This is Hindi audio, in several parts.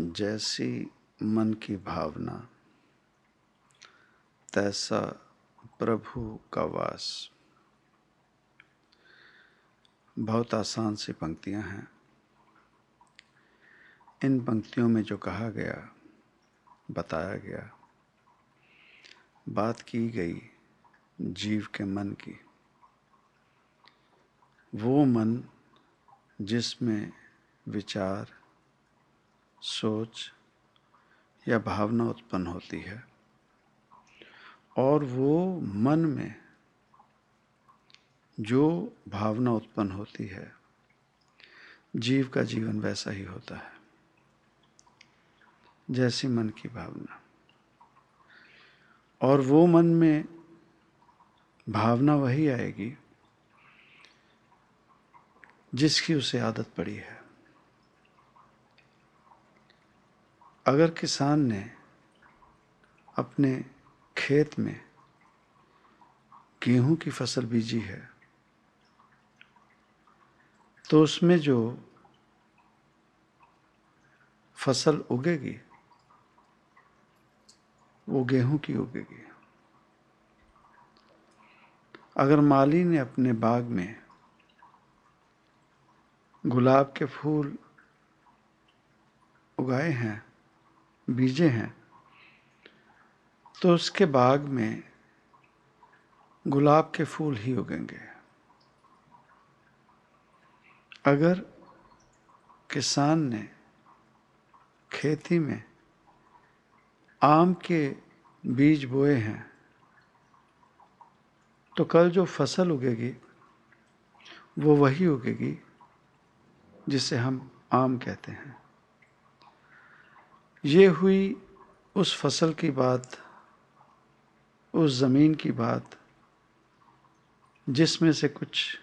जैसी मन की भावना, तैसा प्रभु का वास। बहुत आसान सी पंक्तियाँ हैं। इन पंक्तियों में जो कहा गया, बताया गया, बात की गई जीव के मन की, वो मन जिसमें विचार सोच या भावना उत्पन्न होती है। और वो मन में जो भावना उत्पन्न होती है, जीव का जीवन वैसा ही होता है। जैसी मन की भावना। और वो मन में भावना वही आएगी जिसकी उसे आदत पड़ी है। अगर किसान ने अपने खेत में गेहूँ की फ़सल बीजी है तो उसमें जो फ़सल उगेगी, वो गेहूँ की उगेगी। अगर माली ने अपने बाग में गुलाब के फूल उगाए हैं बीजे हैं। तो उसके बाग में गुलाब के फूल ही उगेंगे। अगर किसान ने खेती में आम के बीज बोए हैं तो कल जो फ़सल उगेगी, वो वही उगेगी जिसे हम आम कहते हैं। ये हुई उस फ़सल की बात, उस ज़मीन की बात, जिसमें से कुछ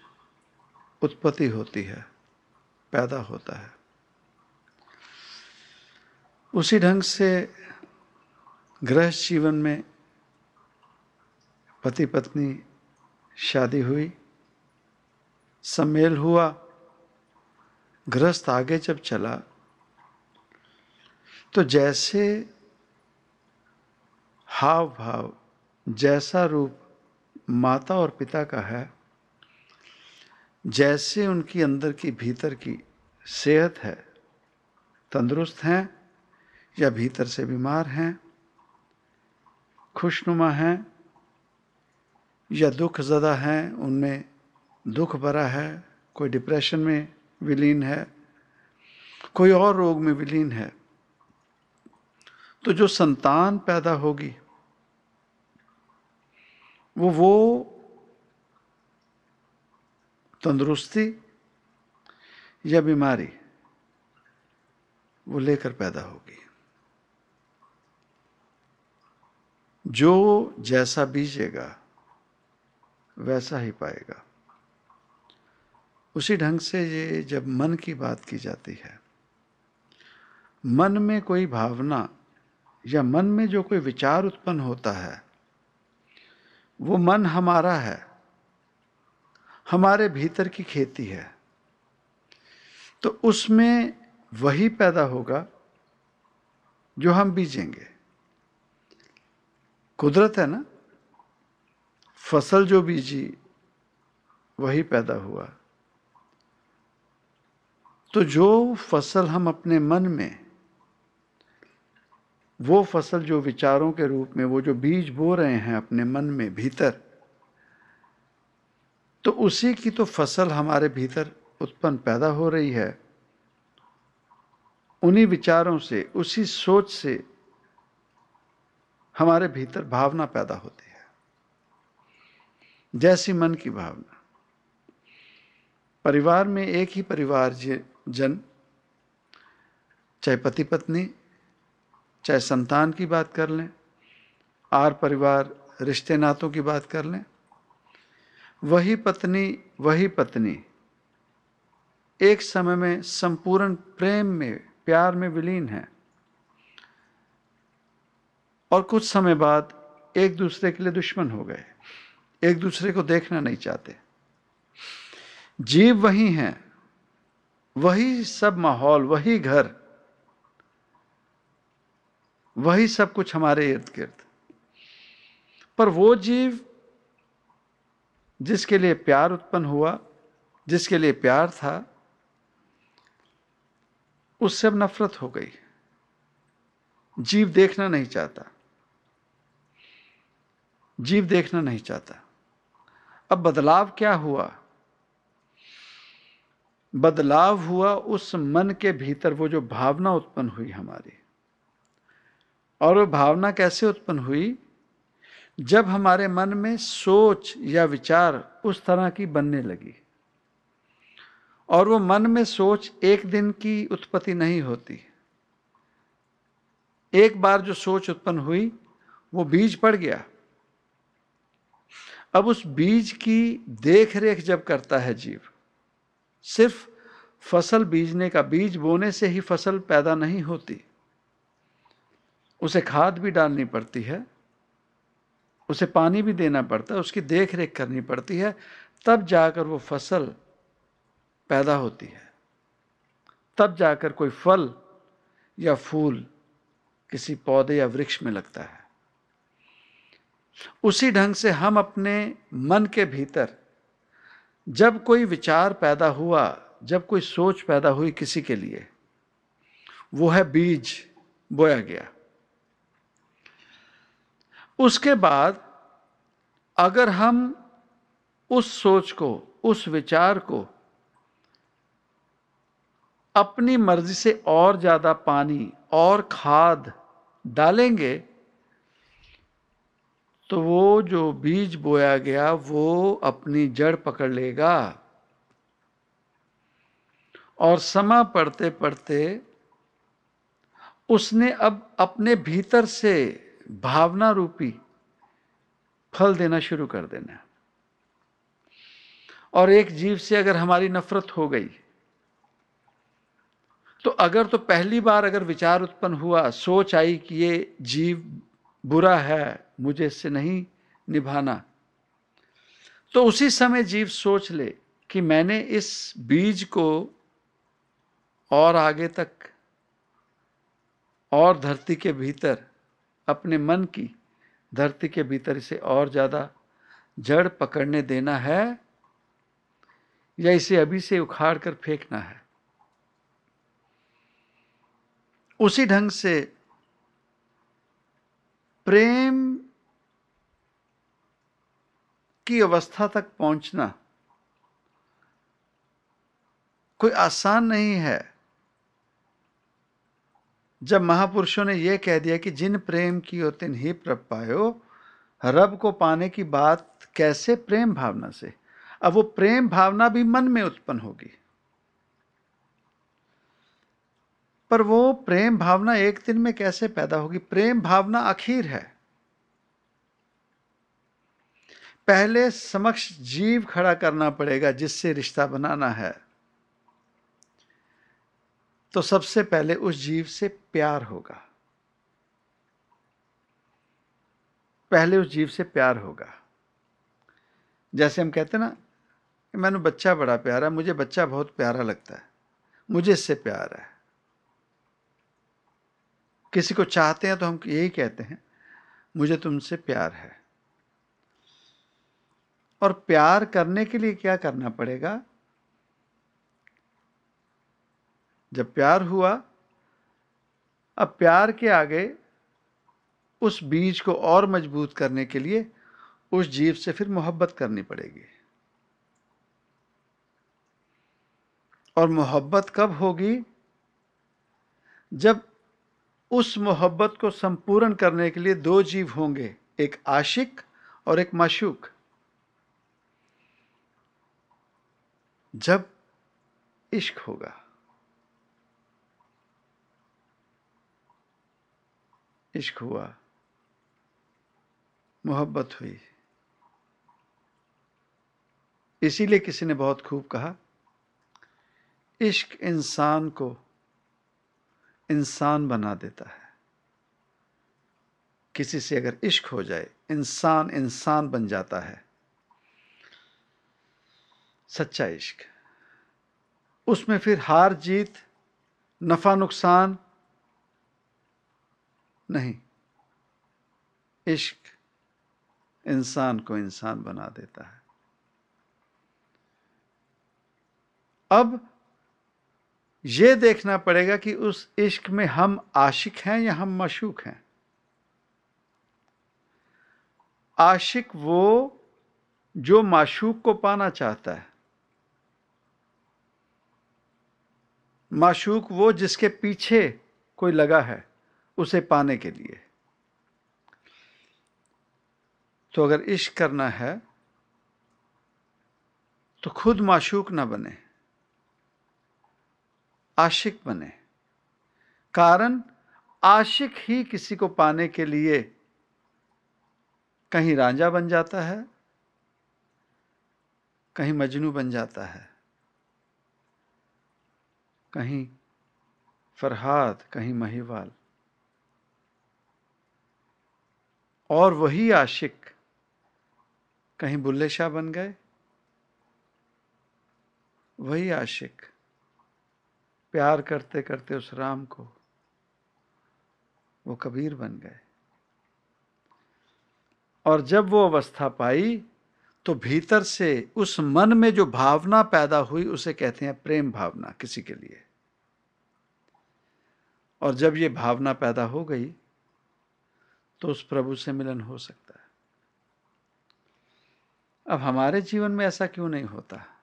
उत्पत्ति होती है, पैदा होता है। उसी ढंग से गृहस्थ जीवन में पति पत्नी शादी हुई, सम्मेल हुआ, गृहस्थ आगे जब चला तो जैसे हाव भाव जैसा रूप माता और पिता का है, जैसे उनकी अंदर की भीतर की सेहत है, तंदुरुस्त हैं या भीतर से बीमार हैं, खुशनुमा हैं या दुख ज़दा हैं, उनमें दुख भरा है, कोई डिप्रेशन में विलीन है, कोई और रोग में विलीन है तो जो संतान पैदा होगी, वो वो तंदुरुस्ती या बीमारी, वो लेकर पैदा होगी। जो जैसा बीजेगा, वैसा ही पाएगा। उसी ढंग से ये जब मन की बात की जाती है, मन में कोई भावना या मन में जो कोई विचार उत्पन्न होता है, वो मन हमारा है, हमारे भीतर की खेती है तो उसमें वही पैदा होगा जो हम बीजेंगे। कुदरत है ना? फ़सल जो बीजी, वही पैदा हुआ। तो जो फ़सल हम अपने मन में वो फ़सल जो विचारों के रूप में, वो जो बीज बो रहे हैं अपने मन में भीतर तो उसी की तो फ़सल हमारे भीतर उत्पन्न पैदा हो रही है। उन्हीं विचारों से, उसी सोच से हमारे भीतर भावना पैदा होती है। जैसी मन की भावना। परिवार में एक ही परिवार जन चाहे पति पत्नी चाहे संतान की बात कर लें, आर परिवार, रिश्ते नातों की बात कर लें, वही पत्नी वही पत्नी, एक समय में संपूर्ण प्रेम में, प्यार में विलीन है। और कुछ समय बाद एक दूसरे के लिए दुश्मन हो गए, एक दूसरे को देखना नहीं चाहते। जीव वही हैं, वही सब माहौल, वही घर वही सब कुछ हमारे इर्द गिर्द। पर वो जीव जिसके लिए प्यार उत्पन्न हुआ, जिसके लिए प्यार था उससे अब नफरत हो गई। जीव देखना नहीं चाहता। जीव देखना नहीं चाहता। अब बदलाव क्या हुआ? बदलाव हुआ उस मन के भीतर वो जो भावना उत्पन्न हुई हमारी। और वो भावना कैसे उत्पन्न हुई? जब हमारे मन में सोच या विचार उस तरह की बनने लगी और वो मन में सोच एक दिन की उत्पत्ति नहीं होती, एक बार जो सोच उत्पन्न हुई, वो बीज पड़ गया। अब उस बीज की देख रेख जब करता है जीव, सिर्फ़ फ़सल बीजने का, बीज बोने से ही फ़सल पैदा नहीं होती। उसे खाद भी डालनी पड़ती है, उसे पानी भी देना पड़ता है, उसकी देख रेख करनी पड़ती है, तब जाकर वो फ़सल पैदा होती है। तब जाकर कोई फल या फूल किसी पौधे या वृक्ष में लगता है। उसी ढंग से हम अपने मन के भीतर जब कोई विचार पैदा हुआ, जब कोई सोच पैदा हुई किसी के लिए, वो है बीज बोया गया। उसके बाद अगर हम उस सोच को, उस विचार को अपनी मर्ज़ी से और ज़्यादा पानी, और खाद डालेंगे तो वो जो बीज बोया गया, वो अपनी जड़ पकड़ लेगा। और समा पड़ते पढ़ते उसने अब अपने भीतर से भावना रूपी फल देना शुरू कर देना और एक जीव से अगर हमारी नफरत हो गई तो अगर तो पहली बार अगर विचार उत्पन्न हुआ, सोच आई कि ये जीव बुरा है, मुझे इससे नहीं निभाना तो उसी समय जीव सोच ले कि मैंने इस बीज को और आगे तक, और धरती के भीतर अपने मन की धरती के भीतर इसे और ज़्यादा जड़ पकड़ने देना है या इसे अभी से उखाड़ कर फेंकना है। उसी ढंग से प्रेम की अवस्था तक पहुँचना कोई आसान नहीं है। जब महापुरुषों ने यह कह दिया कि जिन प्रेम की हो तिन ही प्रभ पायो रब को पाने की बात कैसे प्रेम भावना से? अब वो प्रेम भावना भी मन में उत्पन्न होगी। पर वो प्रेम भावना एक दिन में कैसे पैदा होगी? प्रेम भावना आखिर है। पहले समक्ष जीव खड़ा करना पड़ेगा जिससे रिश्ता बनाना है। तो सबसे पहले उस जीव से प्यार होगा। पहले उस जीव से प्यार होगा। जैसे हम कहते हैं ना मैंने बच्चा बड़ा प्यारा, मुझे बच्चा बहुत प्यारा लगता है। मुझे इससे प्यार है। किसी को चाहते हैं तो हम यही कहते हैं, मुझे तुमसे प्यार है। और प्यार करने के लिए क्या करना पड़ेगा? जब प्यार हुआ, अब प्यार के आगे उस बीज को और मज़बूत करने के लिए उस जीव से फिर मोहब्बत करनी पड़ेगी। और मोहब्बत कब होगी? जब उस मोहब्बत को संपूर्ण करने के लिए दो जीव होंगे, एक आशिक और एक माशूक। जब इश्क होगा। इश्क हुआ। मोहब्बत हुई। इसीलिए किसी ने बहुत खूब कहा, इश्क इंसान को इंसान बना देता है। किसी से अगर इश्क हो जाए, इंसान इंसान बन जाता है। सच्चा इश्क। उसमें फिर हार जीत, नफ़ा नुकसान नहीं। इश्क इंसान को इंसान बना देता है। अब यह देखना पड़ेगा कि उस इश्क में हम आशिक हैं या हम मशूक हैं। आशिक वो जो माशूक को पाना चाहता है। माशूक वो जिसके पीछे कोई लगा है। उसे पाने के लिए। तो अगर इश्क करना है तो खुद माशूक ना बने, आशिक बने। कारण, आशिक ही किसी को पाने के लिए कहीं रांझा बन जाता है, कहीं मजनू बन जाता है, कहीं फरहाद, कहीं महिवाल। और वही आशिक कहीं बुल्ले शाह बन गए। वही आशिक प्यार करते करते उस राम को वो कबीर बन गए। और जब वो अवस्था पाई तो भीतर से उस मन में जो भावना पैदा हुई, उसे कहते हैं प्रेम भावना किसी के लिए। और जब ये भावना पैदा हो गई तो उस प्रभु से मिलन हो सकता है। अब हमारे जीवन में ऐसा क्यों नहीं होता?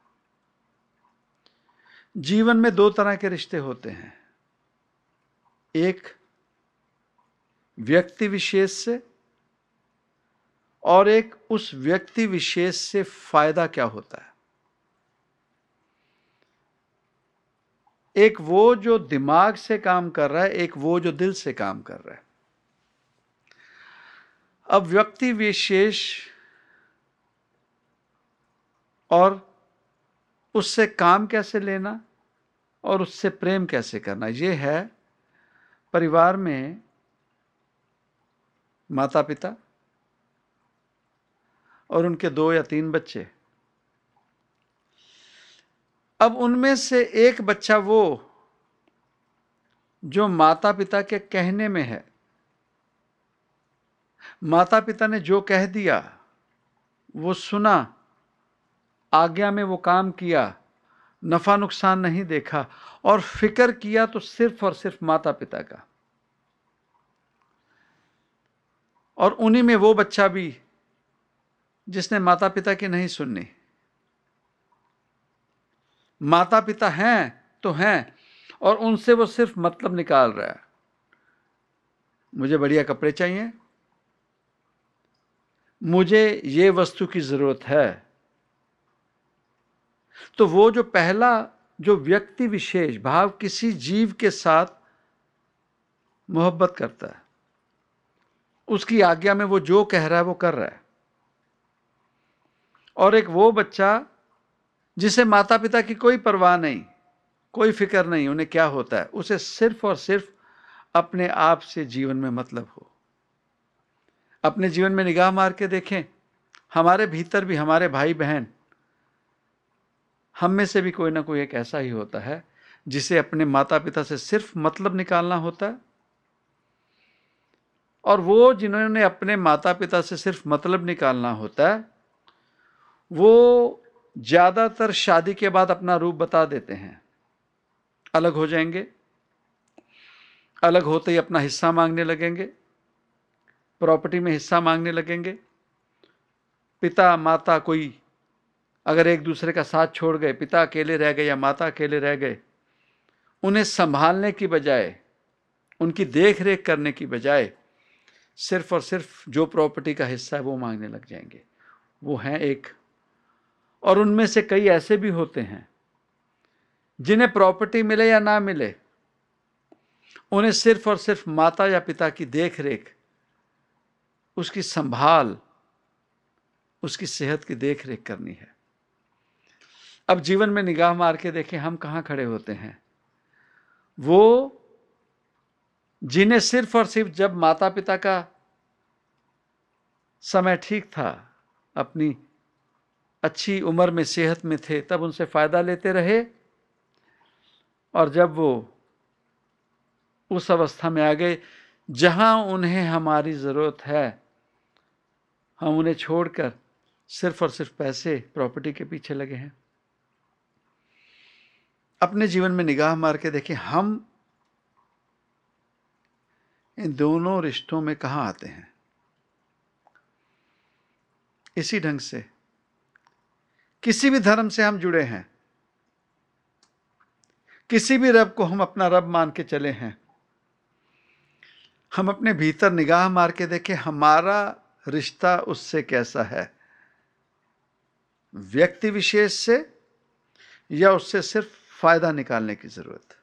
जीवन में दो तरह के रिश्ते होते हैं। एक व्यक्ति विशेष से और एक उस व्यक्ति विशेष से फ़ायदा क्या होता है? एक वो जो दिमाग से काम कर रहा है, एक वो जो दिल से काम कर रहा है। अब व्यक्ति विशेष और उससे काम कैसे लेना और उससे प्रेम कैसे करना, ये है परिवार में माता पिता और उनके दो या तीन बच्चे। अब उनमें से एक बच्चा वो जो माता पिता के कहने में है। माता पिता ने जो कह दिया, वो सुना, आज्ञा में वो काम किया, नफा नुकसान नहीं देखा और फ़िक्र किया तो सिर्फ़ और सिर्फ़ माता पिता का। और उन्हीं में वो बच्चा भी, जिसने माता पिता की नहीं सुननी। माता पिता हैं तो हैं, और उनसे वो सिर्फ़ मतलब निकाल रहा है। मुझे बढ़िया कपड़े चाहिए। मुझे ये वस्तु की ज़रूरत है। तो वो जो पहला, जो व्यक्ति विशेष, भाव किसी जीव के साथ मोहब्बत करता है, उसकी आज्ञा में वो जो कह रहा है वो कर रहा है। और एक वो बच्चा, जिसे माता पिता की कोई परवाह नहीं, कोई फ़िक्र नहीं उन्हें क्या होता है, उसे सिर्फ़ और सिर्फ़ अपने आप से जीवन में मतलब हो। अपने जीवन में निगाह मार के देखें, हमारे भीतर भी हमारे भाई बहन, हम में से भी कोई ना कोई एक ऐसा ही होता है, जिसे अपने माता पिता से सिर्फ़ मतलब निकालना होता है। और वो जिन्होंने अपने माता पिता से सिर्फ़ मतलब निकालना होता है, वो ज़्यादातर शादी के बाद अपना रूप बता देते हैं। अलग हो जाएँगे, अलग होते ही अपना हिस्सा मांगने लगेंगे। प्रॉपर्टी में हिस्सा मांगने लगेंगे। पिता, माता कोई अगर एक दूसरे का साथ छोड़ गए, पिता अकेले रह गए या माता अकेले रह गए, उन्हें संभालने की बजाय, उनकी देख रेख करने की बजाय सिर्फ़ और सिर्फ़ जो प्रॉपर्टी का हिस्सा है वो मांगने लग जाएँगे। वो हैं एक। और उनमें से कई ऐसे भी होते हैं जिन्हें प्रॉपर्टी मिले या ना मिले, उन्हें सिर्फ़ और सिर्फ़ माता या पिता की देख रेख उसकी संभाल, उसकी सेहत की देख रेख करनी है। अब जीवन में निगाह मार के देखें, हम कहाँ खड़े होते हैं? वो जिन्हें सिर्फ़ और सिर्फ़ जब माता पिता का समय ठीक था, अपनी अच्छी उम्र में सेहत में थे, तब उनसे फ़ायदा लेते रहे और जब वो उस अवस्था में आ गए, जहाँ उन्हें हमारी ज़रूरत है हम उन्हें छोड़कर सिर्फ़ और सिर्फ़ पैसे प्रॉपर्टी के पीछे लगे हैं। अपने जीवन में निगाह मार के देखें हम इन दोनों रिश्तों में कहाँ आते हैं? इसी ढंग से, किसी भी धर्म से हम जुड़े हैं, किसी भी रब को हम अपना रब मान के चले हैं, हम अपने भीतर निगाह मार के देखें हमारा रिश्ता उससे कैसा है? व्यक्ति विशेष से या उससे सिर्फ़ फ़ायदा निकालने की ज़रूरत?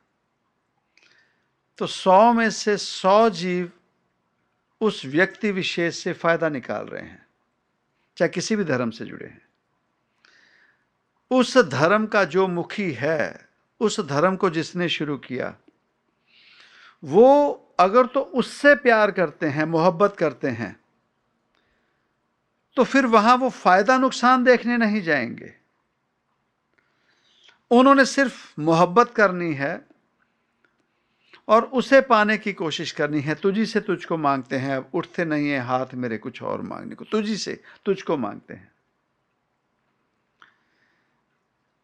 तो सौ में से सौ जीव उस व्यक्ति विशेष से फ़ायदा निकाल रहे हैं, चाहे किसी भी धर्म से जुड़े हैं। उस धर्म का जो मुखी है, उस धर्म को जिसने शुरू किया, वो अगर तो उससे प्यार करते हैं, मोहब्बत करते हैं तो फिर वहाँ वो फ़ायदा नुकसान देखने नहीं जाएँगे। उन्होंने सिर्फ़ मोहब्बत करनी है और उसे पाने की कोशिश करनी है। तुझी से तुझको मांगते हैं, अब उठते नहीं है, हाथ मेरे कुछ और मांगने को। तुझी से तुझको मांगते हैं।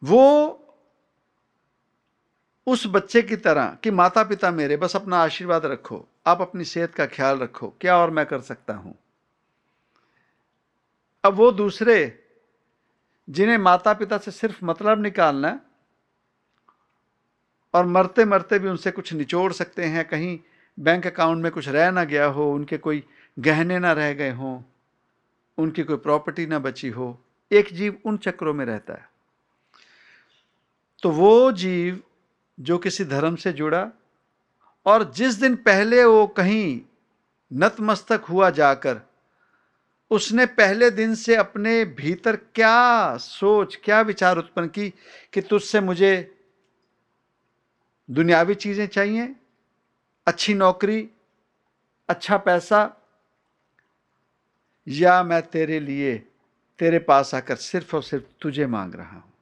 वो उस बच्चे की तरह कि माता पिता मेरे, बस अपना आशीर्वाद रखो, आप अपनी सेहत का ख्याल रखो, क्या और मैं कर सकता हूँ? अब वो दूसरे जिन्हें माता पिता से सिर्फ़ मतलब निकालना और मरते मरते भी उनसे कुछ निचोड़ सकते हैं, कहीं बैंक अकाउंट में कुछ रह ना गया हो, उनके कोई गहने ना रह गए हों, उनकी कोई प्रॉपर्टी ना बची हो, एक जीव उन चक्रों में रहता है। तो वो जीव जो किसी धर्म से जुड़ा, और जिस दिन पहले वो कहीं नतमस्तक हुआ जाकर उसने पहले दिन से अपने भीतर क्या सोच, क्या विचार उत्पन्न की कि तुझसे मुझे दुनियावी चीज़ें चाहिए? अच्छी नौकरी अच्छा पैसा, या मैं तेरे लिए, तेरे पास आकर सिर्फ़ और सिर्फ़ तुझे मांग रहा हूँ?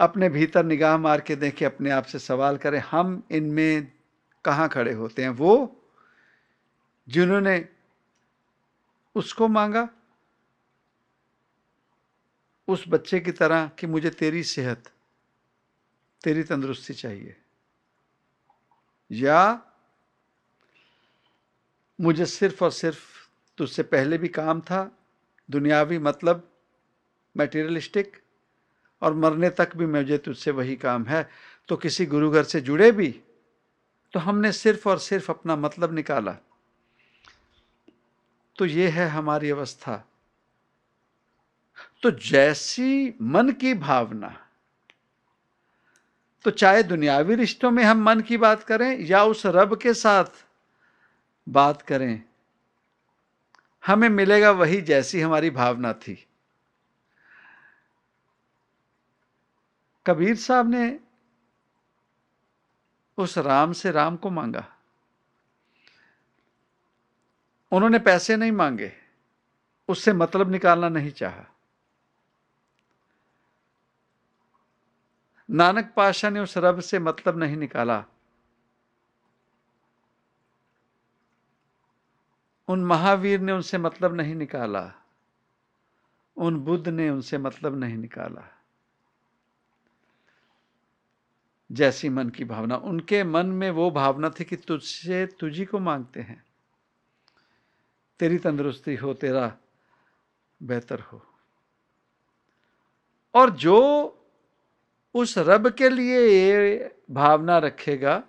अपने भीतर निगाह मार के देखें, अपने आप से सवाल करें, हम इनमें कहाँ खड़े होते हैं? वो, जिन्होंने उसको मांगा, उस बच्चे की तरह कि मुझे तेरी सेहत, तेरी तंदुरुस्ती चाहिए। या मुझे सिर्फ़ और सिर्फ़ तुझसे पहले भी काम था, दुनियावी मतलब मटेरियलिस्टिक और मरने तक भी मुझे तुझसे वही काम है तो किसी गुरु घर से जुड़े भी तो हमने सिर्फ़ और सिर्फ़ अपना मतलब निकाला। तो ये है हमारी अवस्था। तो जैसी मन की भावना तो चाहे दुनियावी रिश्तों में हम मन की बात करें या उस रब के साथ बात करें, हमें मिलेगा वही जैसी हमारी भावना थी। कबीर साहब ने उस राम से राम को मांगा। उन्होंने पैसे नहीं मांगे, उससे मतलब निकालना नहीं चाहा। नानक पाशाह ने उस रब से मतलब नहीं निकाला। उन महावीर ने उनसे मतलब नहीं निकाला। उन बुद्ध ने उनसे मतलब नहीं निकाला। जैसी मन की भावना। उनके मन में वो भावना थी कि तुझसे, तुझी को मांगते हैं। तेरी तंदुरुस्ती हो, तेरा बेहतर हो। और जो उस रब के लिए ये भावना रखेगा,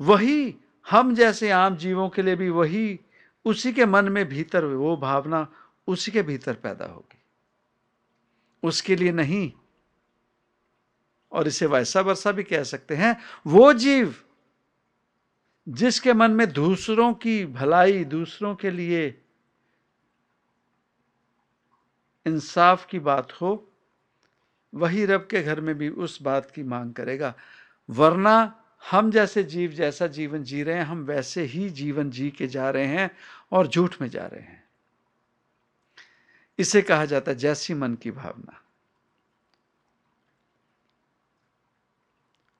वही हम जैसे आम जीवों के लिए भी वही उसी के मन में भीतर, वो भावना उसी के भीतर पैदा होगी। उसके लिए नहीं, और इसे वैसा वर्षा भी कह सकते हैं, वो जीव जिसके मन में दूसरों की भलाई, दूसरों के लिए इंसाफ की बात हो, वही रब के घर में भी उस बात की मांग करेगा। वरना हम जैसे जीव जैसा जीवन जी रहे हैं, हम वैसे ही जीवन जी के जा रहे हैं और झूठ में जा रहे हैं। इसे कहा जाता है जैसी मन की भावना।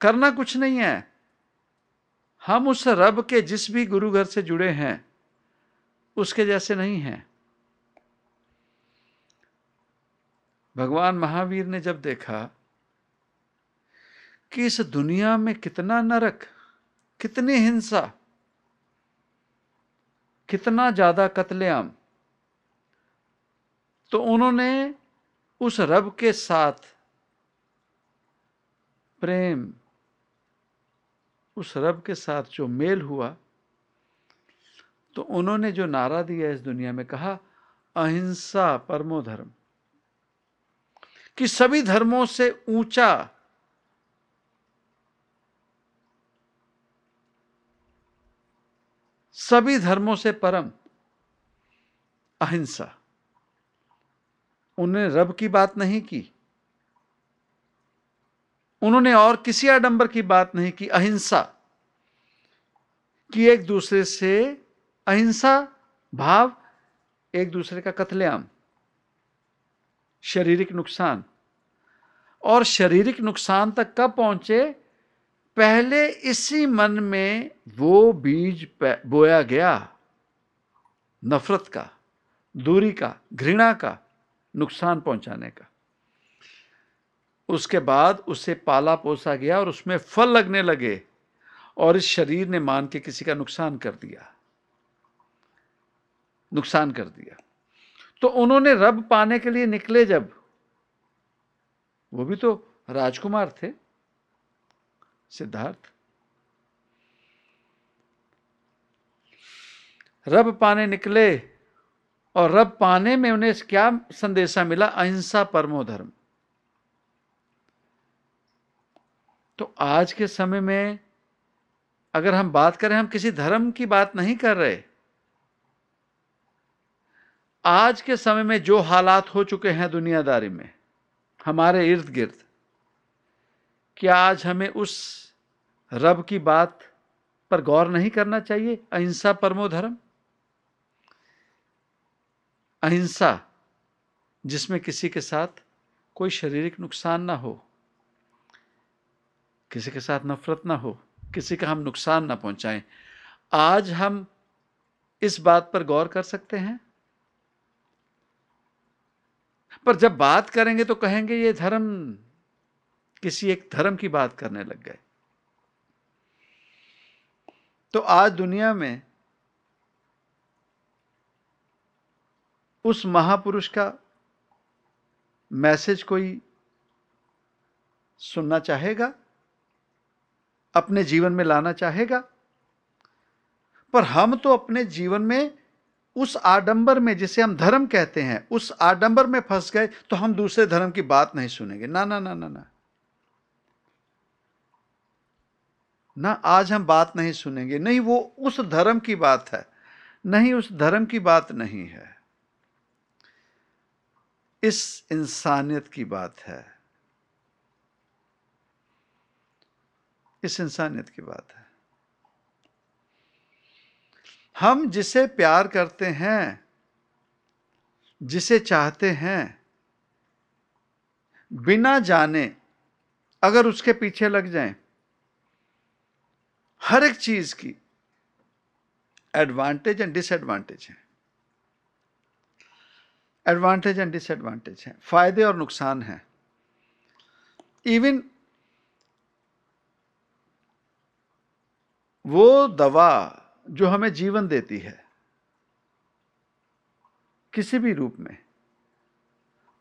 करना कुछ नहीं है। हम उस रब के जिस भी गुरु घर से जुड़े हैं, उसके जैसे नहीं हैं। भगवान महावीर ने जब देखा कि इस दुनिया में कितना नरक, कितनी हिंसा, कितना ज़्यादा कत्लेआम तो उन्होंने उस रब के साथ प्रेम उस रब के साथ जो मेल हुआ तो उन्होंने जो नारा दिया इस दुनिया में, कहा, अहिंसा परमो धर्म। कि सभी धर्मों से ऊँचा सभी धर्मों से परम अहिंसा। उन्होंने रब की बात नहीं की। उन्होंने और किसी आडंबर की बात नहीं की, अहिंसा कि एक दूसरे से अहिंसा भाव, एक दूसरे का कत्लेआम, शारीरिक नुकसान। और शारीरिक नुकसान तक कब पहुँचे? पहले इसी मन में वो बीज बोया गया। नफरत का, दूरी का, घृणा का नुकसान पहुँचाने का। उसके बाद उसे पाला पोसा गया और उसमें फल लगने लगे और इस शरीर ने मान के किसी का नुकसान कर दिया। नुकसान कर दिया। तो उन्होंने रब पाने के लिए निकले जब? वो भी तो राजकुमार थे। सिद्धार्थ। रब पाने निकले और रब पाने में उन्हें क्या संदेशा मिला? अहिंसा परमो धर्म। तो आज के समय में अगर हम बात करें, हम किसी धर्म की बात नहीं कर रहे। आज के समय में जो हालात हो चुके हैं दुनियादारी में, हमारे इर्द गिर्द क्या आज हमें उस रब की बात पर गौर नहीं करना चाहिए? अहिंसा परमो धर्म। अहिंसा जिसमें किसी के साथ कोई शारीरिक नुकसान ना हो। किसी के साथ नफरत ना हो, किसी का हम नुकसान ना पहुंचाएँ। आज हम इस बात पर गौर कर सकते हैं? पर जब बात करेंगे तो कहेंगे ये धर्म, किसी एक धर्म की बात करने लग गए। तो आज दुनिया में उस महापुरुष का मैसेज कोई सुनना चाहेगा? अपने जीवन में लाना चाहेगा। पर हम तो अपने जीवन में उस आडंबर में, जिसे हम धर्म कहते हैं, उस आडंबर में फंस गए तो हम दूसरे धर्म की बात नहीं सुनेंगे। ना ना ना ना ना। ना आज हम बात नहीं सुनेंगे। नहीं, वो उस धर्म की बात है। नहीं, उस धर्म की बात नहीं है। इस इंसानियत की बात है। इस इंसानियत की बात है? हम जिसे प्यार करते हैं, जिसे चाहते हैं, बिना जाने अगर उसके पीछे लग जाएँ, हर एक चीज़ की एडवांटेज एंड डिसएडवांटेज है। एडवांटेज एंड डिसएडवांटेज है। फ़ायदे और नुकसान है। इवन वो दवा जो हमें जीवन देती है, किसी भी रूप में,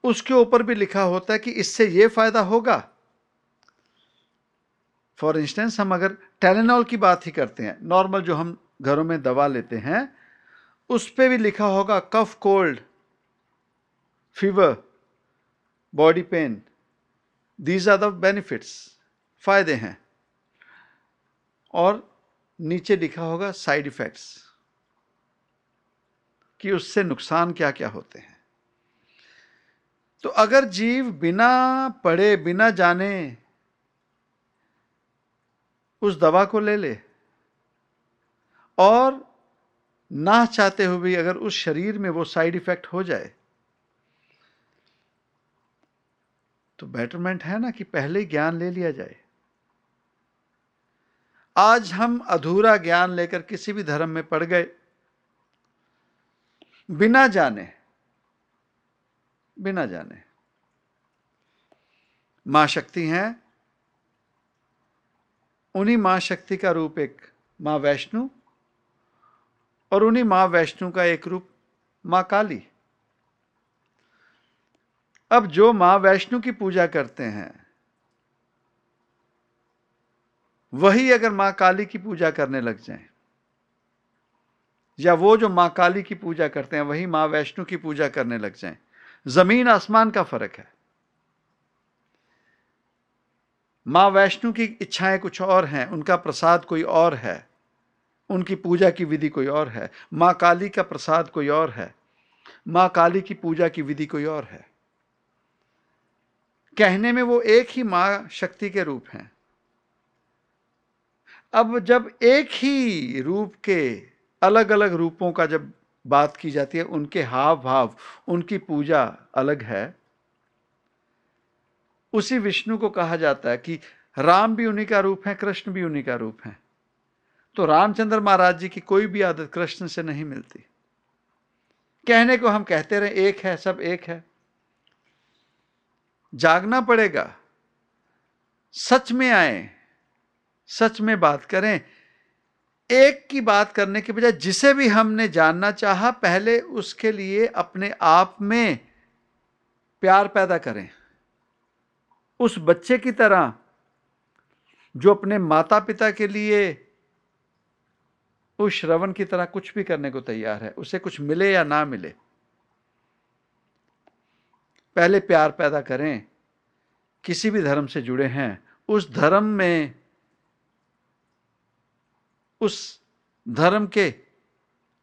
उसके ऊपर भी लिखा होता है कि इससे ये फ़ायदा होगा। फॉर इंस्टेंस हम अगर टेलेनॉल की बात ही करते हैं नॉर्मल जो हम घरों में दवा लेते हैं, उस पर भी लिखा होगा cough cold fever body pain these are the benefits फ़ायदे हैं। और नीचे लिखा होगा साइड इफेक्ट्स, कि उससे नुकसान क्या क्या होते हैं। तो अगर जीव बिना पढ़े, बिना जाने उस दवा को ले ले, और ना चाहते हुए भी अगर उस शरीर में वो साइड इफ़ेक्ट हो जाए तो बेटरमेंट है ना कि पहले ज्ञान ले लिया जाए। आज हम अधूरा ज्ञान लेकर किसी भी धर्म में पड़ गए। बिना जाने बिना जाने। माँ शक्ति हैं। उन्हीं माँ शक्ति का रूप एक माँ वैष्णु और उन्हीं माँ वैष्णु का एक रूप माँ काली। अब जो माँ वैष्णु की पूजा करते हैं वही अगर माँ काली की पूजा करने लग जाएँ, या वो जो माँ काली की पूजा करते हैं, वही माँ वैष्णु की पूजा करने लग जाएँ, ज़मीन आसमान का फ़र्क है। माँ वैष्णो की इच्छाएँ कुछ और हैं, उनका प्रसाद कोई और है, उनकी पूजा की विधि कोई और है, माँ काली का प्रसाद कोई और है, माँ काली की पूजा की विधि कोई और है। कहने में वो एक ही माँ शक्ति के रूप हैं। अब जब एक ही रूप के अलग अलग रूपों का जब बात की जाती है, उनके हाव भाव उनकी पूजा अलग है, उसी विष्णु को कहा जाता है कि राम भी उन्हीं का रूप है, कृष्ण भी उन्हीं का रूप है। तो रामचंद्र महाराज जी की कोई भी आदत कृष्ण से नहीं मिलती। कहने को हम कहते रहे, एक है, सब एक है। जागना पड़ेगा। सच में आए सच में बात करें, एक की बात करने के बजाय जिसे भी हमने जानना चाहा, पहले उसके लिए अपने आप में प्यार पैदा करें। उस बच्चे की तरह, जो अपने माता पिता के लिए उस श्रवण की तरह कुछ भी करने को तैयार है, उसे कुछ मिले या ना मिले। पहले प्यार पैदा करें, किसी भी धर्म से जुड़े हैं, उस धर्म में उस धर्म के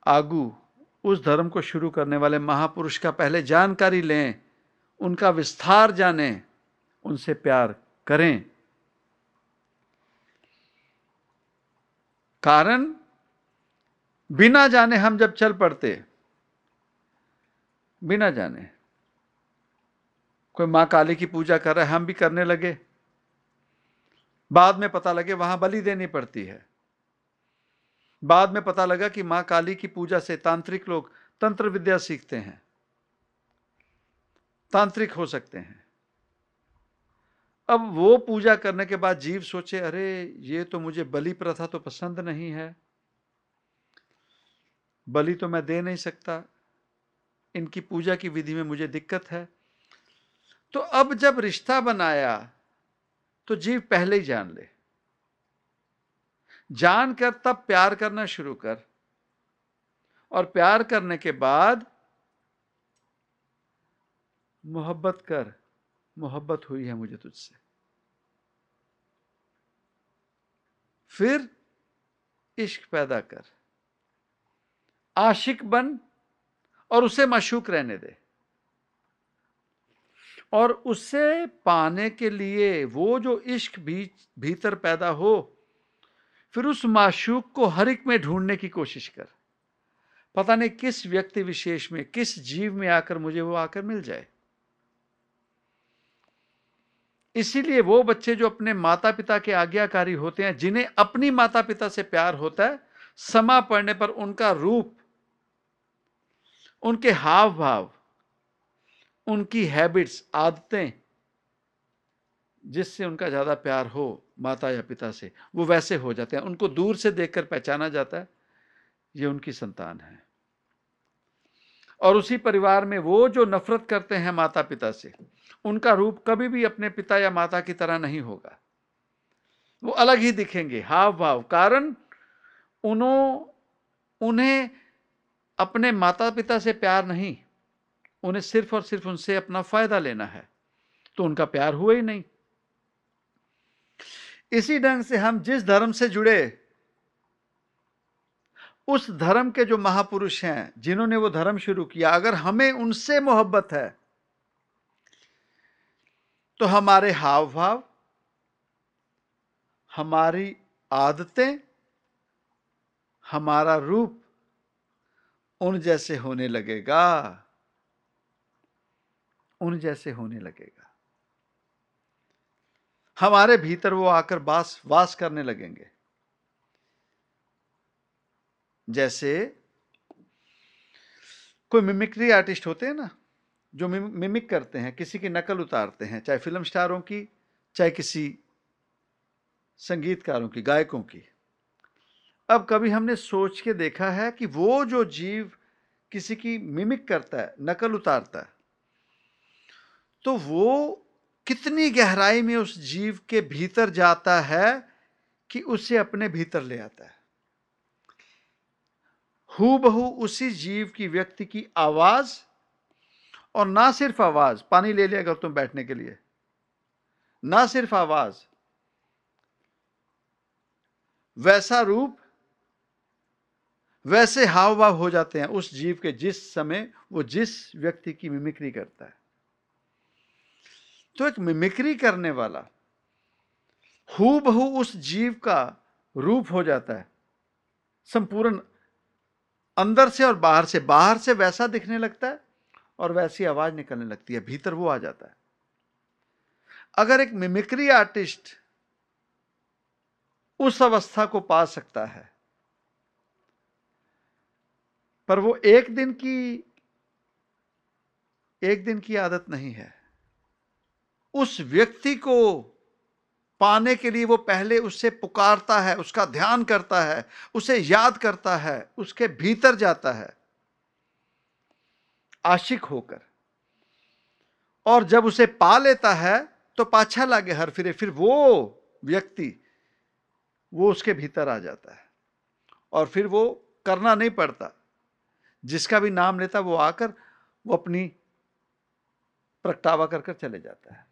आगू, उस धर्म को शुरू करने वाले महापुरुष का पहले जानकारी लें, उनका विस्तार जानें, उनसे प्यार करें। कारण, बिना जाने हम जब चल पड़ते। बिना जाने। कोई माँ काली की पूजा कर रहा है, हम भी करने लगे। बाद में पता लगे वहाँ बलि देनी पड़ती है। बाद में पता लगा कि माँ काली की पूजा से तांत्रिक लोग तंत्र विद्या सीखते हैं। तांत्रिक हो सकते हैं। अब वो पूजा करने के बाद जीव सोचे, अरे, ये तो मुझे बलि प्रथा तो पसंद नहीं है। बलि तो मैं दे नहीं सकता। इनकी पूजा की विधि में मुझे दिक्कत है। तो अब जब रिश्ता बनाया तो जीव पहले ही जान ले। जानकर तब प्यार करना शुरू कर। और प्यार करने के बाद मोहब्बत कर। मोहब्बत हुई है मुझे तुझसे। फिर इश्क पैदा कर। आशिक बन और उसे मशूक रहने दे। और उसे पाने के लिए वो जो इश्क भी भीतर पैदा हो फिर उस माशूक को हर एक में ढूँढने की कोशिश कर। पता नहीं किस व्यक्ति विशेष में, किस जीव में आकर मुझे वो आकर मिल जाए। इसीलिए वो बच्चे जो अपने माता पिता के आज्ञाकारी होते हैं, जिन्हें अपनी माता पिता से प्यार होता है, समा पड़ने पर उनका रूप, उनके हाव भाव उनकी हैबिट्स, आदतें जिससे उनका ज़्यादा प्यार हो माता या पिता से, वो वैसे हो जाते हैं। उनको दूर से देखकर पहचाना जाता है, ये उनकी संतान है। और उसी परिवार में वो जो नफरत करते हैं माता पिता से, उनका रूप कभी भी अपने पिता या माता की तरह नहीं होगा। वो अलग ही दिखेंगे हाव भाव कारण उन्हों उन्हें अपने माता पिता से प्यार नहीं, उन्हें सिर्फ़ और सिर्फ़ उनसे अपना फ़ायदा लेना है। तो उनका प्यार हुआ ही नहीं। इसी ढंग से हम जिस धर्म से जुड़े, उस धर्म के जो महापुरुष हैं, जिन्होंने वो धर्म शुरू किया, अगर हमें उनसे मोहब्बत है तो हमारे हाव भाव हमारी आदतें, हमारा रूप उन जैसे होने लगेगा। उन जैसे होने लगेगा। हमारे भीतर वो आकर वास वास करने लगेंगे। जैसे कोई मिमिक्री आर्टिस्ट होते हैं ना, जो मिमिक करते हैं, किसी की नकल उतारते हैं, चाहे फ़िल्म स्टारों की, चाहे किसी संगीतकारों की, गायकों की। अब कभी हमने सोच के देखा है कि वो जो जीव किसी की मिमिक करता है, नकल उतारता है तो वो कितनी गहराई में उस जीव के भीतर जाता है कि उसे अपने भीतर ले आता है? हु बहु उसी जीव की व्यक्ति की आवाज़, और ना सिर्फ़ आवाज़, पानी ले लिया अगर तुम बैठने के लिए। ना सिर्फ़ आवाज़, वैसा रूप, वैसे हाव भाव हो जाते हैं उस जीव के जिस समय वो जिस व्यक्ति की मिमिक्री करता है। तो एक मिमिक्री करने वाला हु बहु उस जीव का रूप हो जाता है। संपूर्ण अंदर से और बाहर से बाहर से वैसा दिखने लगता है और वैसी आवाज़ निकलने लगती है, भीतर वो आ जाता है। अगर एक मिमिक्री आर्टिस्ट उस अवस्था को पा सकता है, पर वो एक दिन की, एक दिन की आदत नहीं है। उस व्यक्ति को पाने के लिए वो पहले उससे पुकारता है, उसका ध्यान करता है, उसे याद करता है, उसके भीतर जाता है। आशिक होकर। और जब उसे पा लेता है तो पाछा लागे हर फिरे, फिर वो व्यक्ति, वो उसके भीतर आ जाता है। और फिर वो करना नहीं पड़ता। जिसका भी नाम लेता, वो आकर, वो अपनी प्रगटावा कर कर चले जाता है।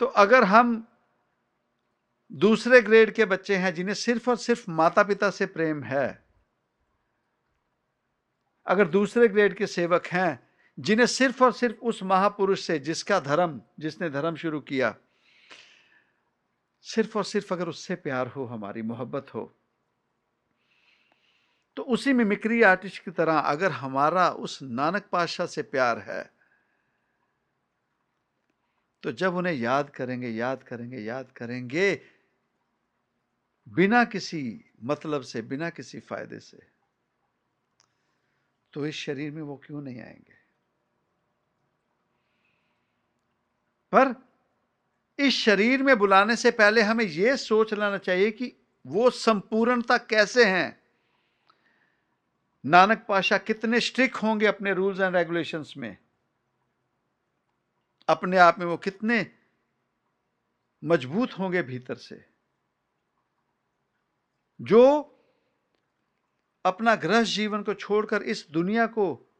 तो अगर हम दूसरे ग्रेड के बच्चे हैं जिन्हें सिर्फ़ और सिर्फ़ माता पिता से प्रेम है, अगर दूसरे ग्रेड के सेवक हैं जिन्हें सिर्फ़ और सिर्फ़ उस महापुरुष से जिसका धर्म, जिसने धर्म शुरू किया, सिर्फ़ और सिर्फ़ अगर उससे प्यार हो, हमारी मोहब्बत हो तो उसी में मिक्री आर्टिस्ट की तरह अगर हमारा उस नानक पातशाह से प्यार है तो जब उन्हें याद करेंगे याद करेंगे याद करेंगे, बिना किसी मतलब से, बिना किसी फ़ायदे से तो इस शरीर में वो क्यों नहीं आएँगे? पर इस शरीर में बुलाने से पहले हमें यह सोच लेना चाहिए कि वो संपूर्णता कैसे हैं? नानक पाशा कितने स्ट्रिक्ट होंगे अपने रूल्स एंड रेगुलेशंस में? अपने आप में वो कितने मज़बूत होंगे भीतर से। जो अपना गृहस्थ जीवन को छोड़कर इस दुनिया को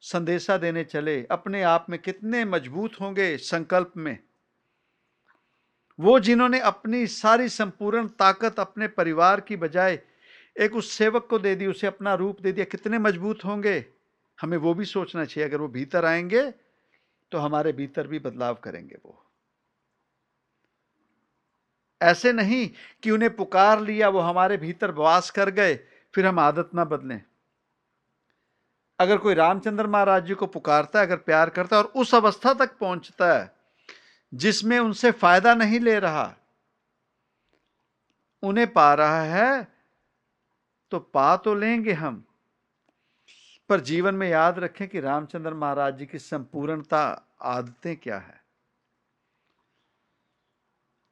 संदेशा देने चले, अपने आप में कितने मज़बूत होंगे संकल्प में। वो जिन्होंने अपनी सारी संपूर्ण ताकत अपने परिवार की बजाय एक उस सेवक को दे दी, उसे अपना रूप दे दिया, कितने मज़बूत होंगे? हमें वो भी सोचना चाहिए, अगर वो भीतर आएँगे तो हमारे भीतर भी बदलाव करेंगे वो। ऐसे नहीं कि उन्हें पुकार लिया, वो हमारे भीतर वास कर गए, फिर हम आदत ना बदलें। अगर कोई रामचंद्र महाराज जी को पुकारता है, अगर प्यार करता है और उस अवस्था तक पहुँचता है, जिसमें उनसे फ़ायदा नहीं ले रहा, उन्हें पा रहा है तो पा तो लेंगे हम। पर जीवन में याद रखें कि रामचंद्र महाराज जी की संपूर्णता आदतें क्या है?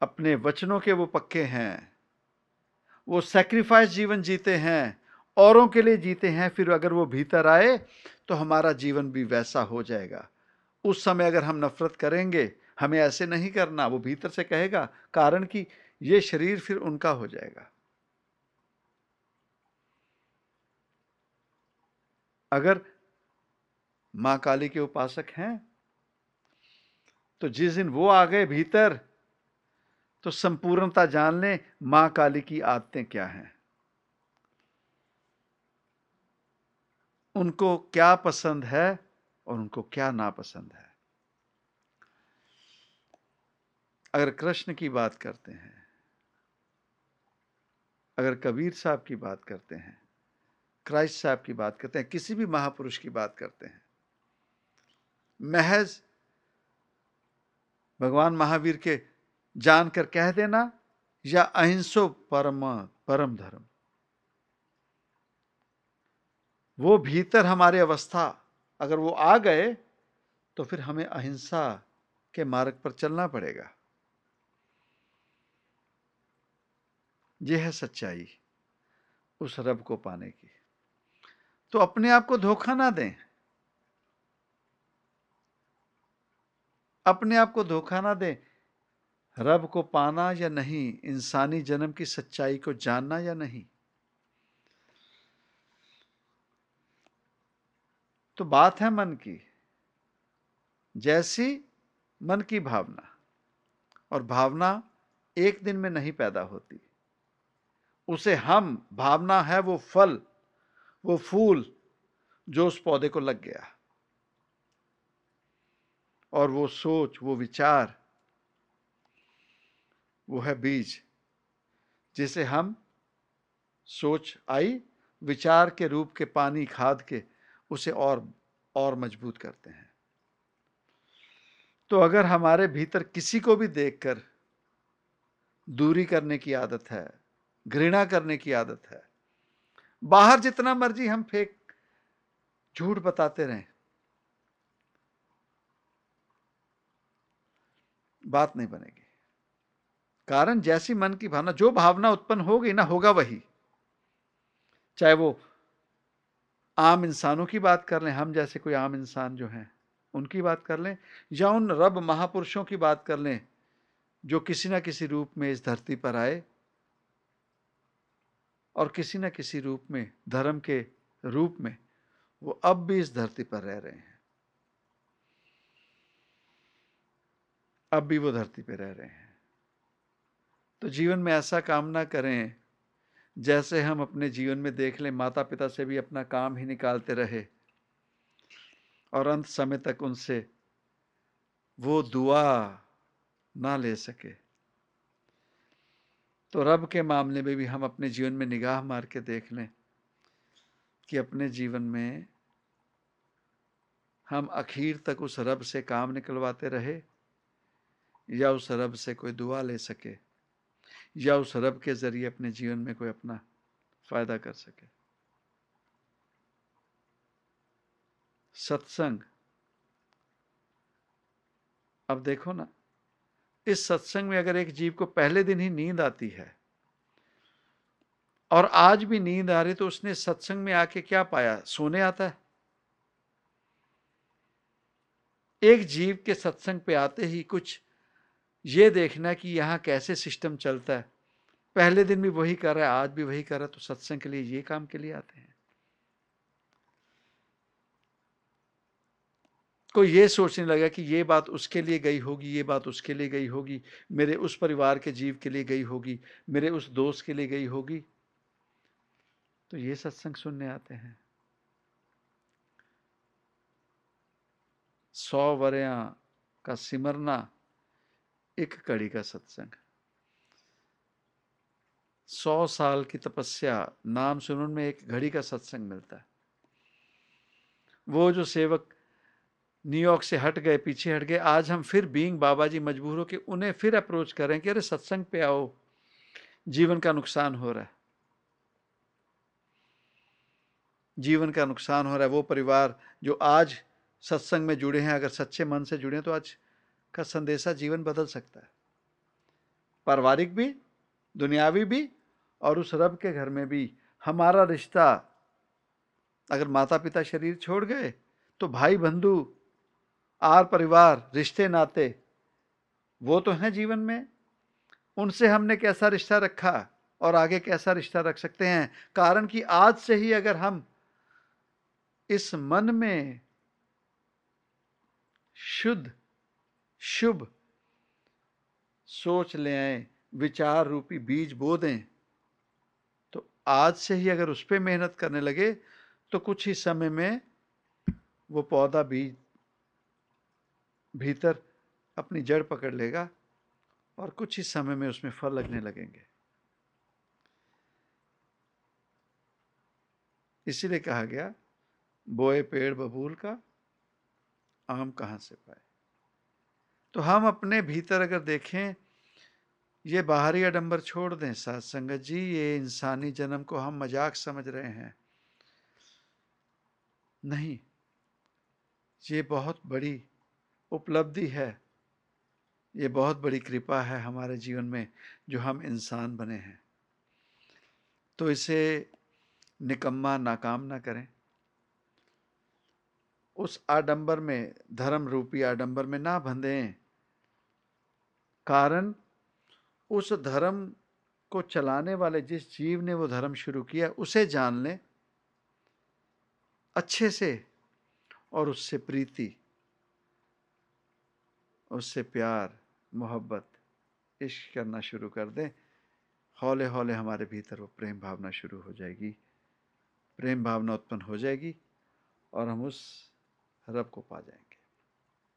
अपने वचनों के वो पक्के हैं। वो सेक्रीफाइस जीवन जीते हैं, औरों के लिए जीते हैं, फिर अगर वो भीतर आए तो हमारा जीवन भी वैसा हो जाएगा। उस समय अगर हम नफरत करेंगे, हमें ऐसे नहीं करना, वो भीतर से कहेगा, कारण कि ये शरीर फिर उनका हो जाएगा। अगर माँ काली के उपासक हैं तो जिस दिन वो आ गए भीतर तो संपूर्णता जान लें माँ काली की आदतें क्या हैं। उनको क्या पसंद है और उनको क्या नापसंद है। अगर कृष्ण की बात करते हैं, अगर कबीर साहब की बात करते हैं क्राइस्ट साहब की बात करते हैं, किसी भी महापुरुष की बात करते हैं। महज भगवान महावीर के जानकर कह देना या अहिंसो परम परम धर्म। वो भीतर हमारी अवस्था, अगर वो आ गए तो फिर हमें अहिंसा के मार्ग पर चलना पड़ेगा। यह है सच्चाई उस रब को पाने की। तो अपने आप को धोखा ना दें। अपने आप को धोखा ना दें। रब को पाना या नहीं, इंसानी जन्म की सच्चाई को जानना या नहीं? तो बात है मन की, जैसी मन की भावना, और भावना एक दिन में नहीं पैदा होती। उसे हम, भावना है वो फल वो फूल जो उस पौधे को लग गया। और वो सोच, वो विचार, वो है बीज, जिसे हम सोच आई, विचार के रूप के पानी, खाद के, उसे और और मज़बूत करते हैं। तो अगर हमारे भीतर किसी को भी देखकर दूरी करने की आदत है, घृणा करने की आदत है बाहर जितना मर्ज़ी हम फेक, झूठ बताते रहें। बात नहीं बनेगी। कारण जैसी मन की भावना, जो भावना उत्पन्न होगी, ना होगा वही। चाहे वो आम इंसानों की बात कर लें, हम जैसे कोई आम इंसान जो हैं, उनकी बात कर लें, या उन रब महापुरुषों की बात कर लें, जो किसी ना किसी रूप में इस धरती पर आए और किसी न किसी रूप में, धर्म के रूप में, वो अब भी इस धरती पर रह रहे हैं। अब भी वो धरती पर रह रहे हैं। तो जीवन में ऐसा काम ना करें, जैसे हम अपने जीवन में देख लें माता पिता से भी अपना काम ही निकालते रहे, और अंत समय तक उनसे वो दुआ ना ले सके। तो रब के मामले में भी हम अपने जीवन में निगाह मार के देख लें कि अपने जीवन में हम आखिर तक उस रब से काम निकलवाते रहे या उस रब से कोई दुआ ले सके या उस रब के ज़रिए अपने जीवन में कोई अपना फ़ायदा कर सके। सत्संग। अब देखो ना इस सत्संग में अगर एक जीव को पहले दिन ही नींद आती है और आज भी नींद आ रही तो उसने सत्संग में आके क्या पाया? सोने आता है। एक जीव के सत्संग पे आते ही कुछ ये देखना कि यहाँ कैसे सिस्टम चलता है। पहले दिन भी वही कर रहा है, आज भी वही कर रहा है तो सत्संग के लिए ये काम के लिए आते हैं। कोई ये सोचने लगा कि ये बात उसके लिए गई होगी, ये बात उसके लिए गई होगी, मेरे उस परिवार के जीव के लिए गई होगी, मेरे उस दोस्त के लिए गई होगी। तो ये सत्संग सुनने आते हैं। सौ वरिया का सिमरना एक कड़ी का सत्संग। सौ साल की तपस्या, नाम सुनने में एक घड़ी का सत्संग मिलता है। वो जो सेवक न्यूयॉर्क से हट गए, पीछे हट गए। आज हम फिर बीइंग बाबा जी मजबूर हो कि उन्हें फिर अप्रोच करें कि अरे सत्संग पे आओ, जीवन का नुकसान हो रहा है। जीवन का नुकसान हो रहा है, वो परिवार जो आज सत्संग में जुड़े हैं, अगर सच्चे मन से जुड़े हैं तो आज का संदेशा जीवन बदल सकता है। पारिवारिक भी, दुनियावी भी, और उस रब के घर में भी। हमारा रिश्ता अगर माता पिता शरीर छोड़ गए तो भाई बंधु आर परिवार, रिश्ते, नाते, वो तो हैं जीवन में। उनसे हमने कैसा रिश्ता रखा और आगे कैसा रिश्ता रख सकते हैं? कारण कि आज से ही अगर हम इस मन में शुद्ध, शुभ सोच ले आए, विचार रूपी बीज बो दें तो आज से ही अगर उस पर मेहनत करने लगे तो कुछ ही समय में वो पौधा बीज भीतर अपनी जड़ पकड़ लेगा और कुछ ही समय में उसमें फल लगने लगेंगे। इसीलिए कहा गया, बोए पेड़ बबूल का, आम कहाँ से पाए? तो हम अपने भीतर अगर देखें, ये बाहरी आडंबर छोड़ दें सात संगत जी, ये इंसानी जन्म को हम मज़ाक समझ रहे हैं। नहीं, ये बहुत बड़ी उपलब्धि है। ये बहुत बड़ी कृपा है हमारे जीवन में जो हम इंसान बने हैं। तो इसे निकम्मा नाकाम ना करें। उस आडंबर में धर्म रूपी आडंबर में ना बंधें। कारण, उस धर्म को चलाने वाले जिस जीव ने वो धर्म शुरू किया, उसे जान लें। अच्छे से और उससे प्रीति। उससे प्यार, मोहब्बत, इश्क करना शुरू कर दें। हौले हौले हमारे भीतर वो प्रेम भावना शुरू हो जाएगी। प्रेम भावना उत्पन्न हो जाएगी और हम उस रब को पा जाएँगे।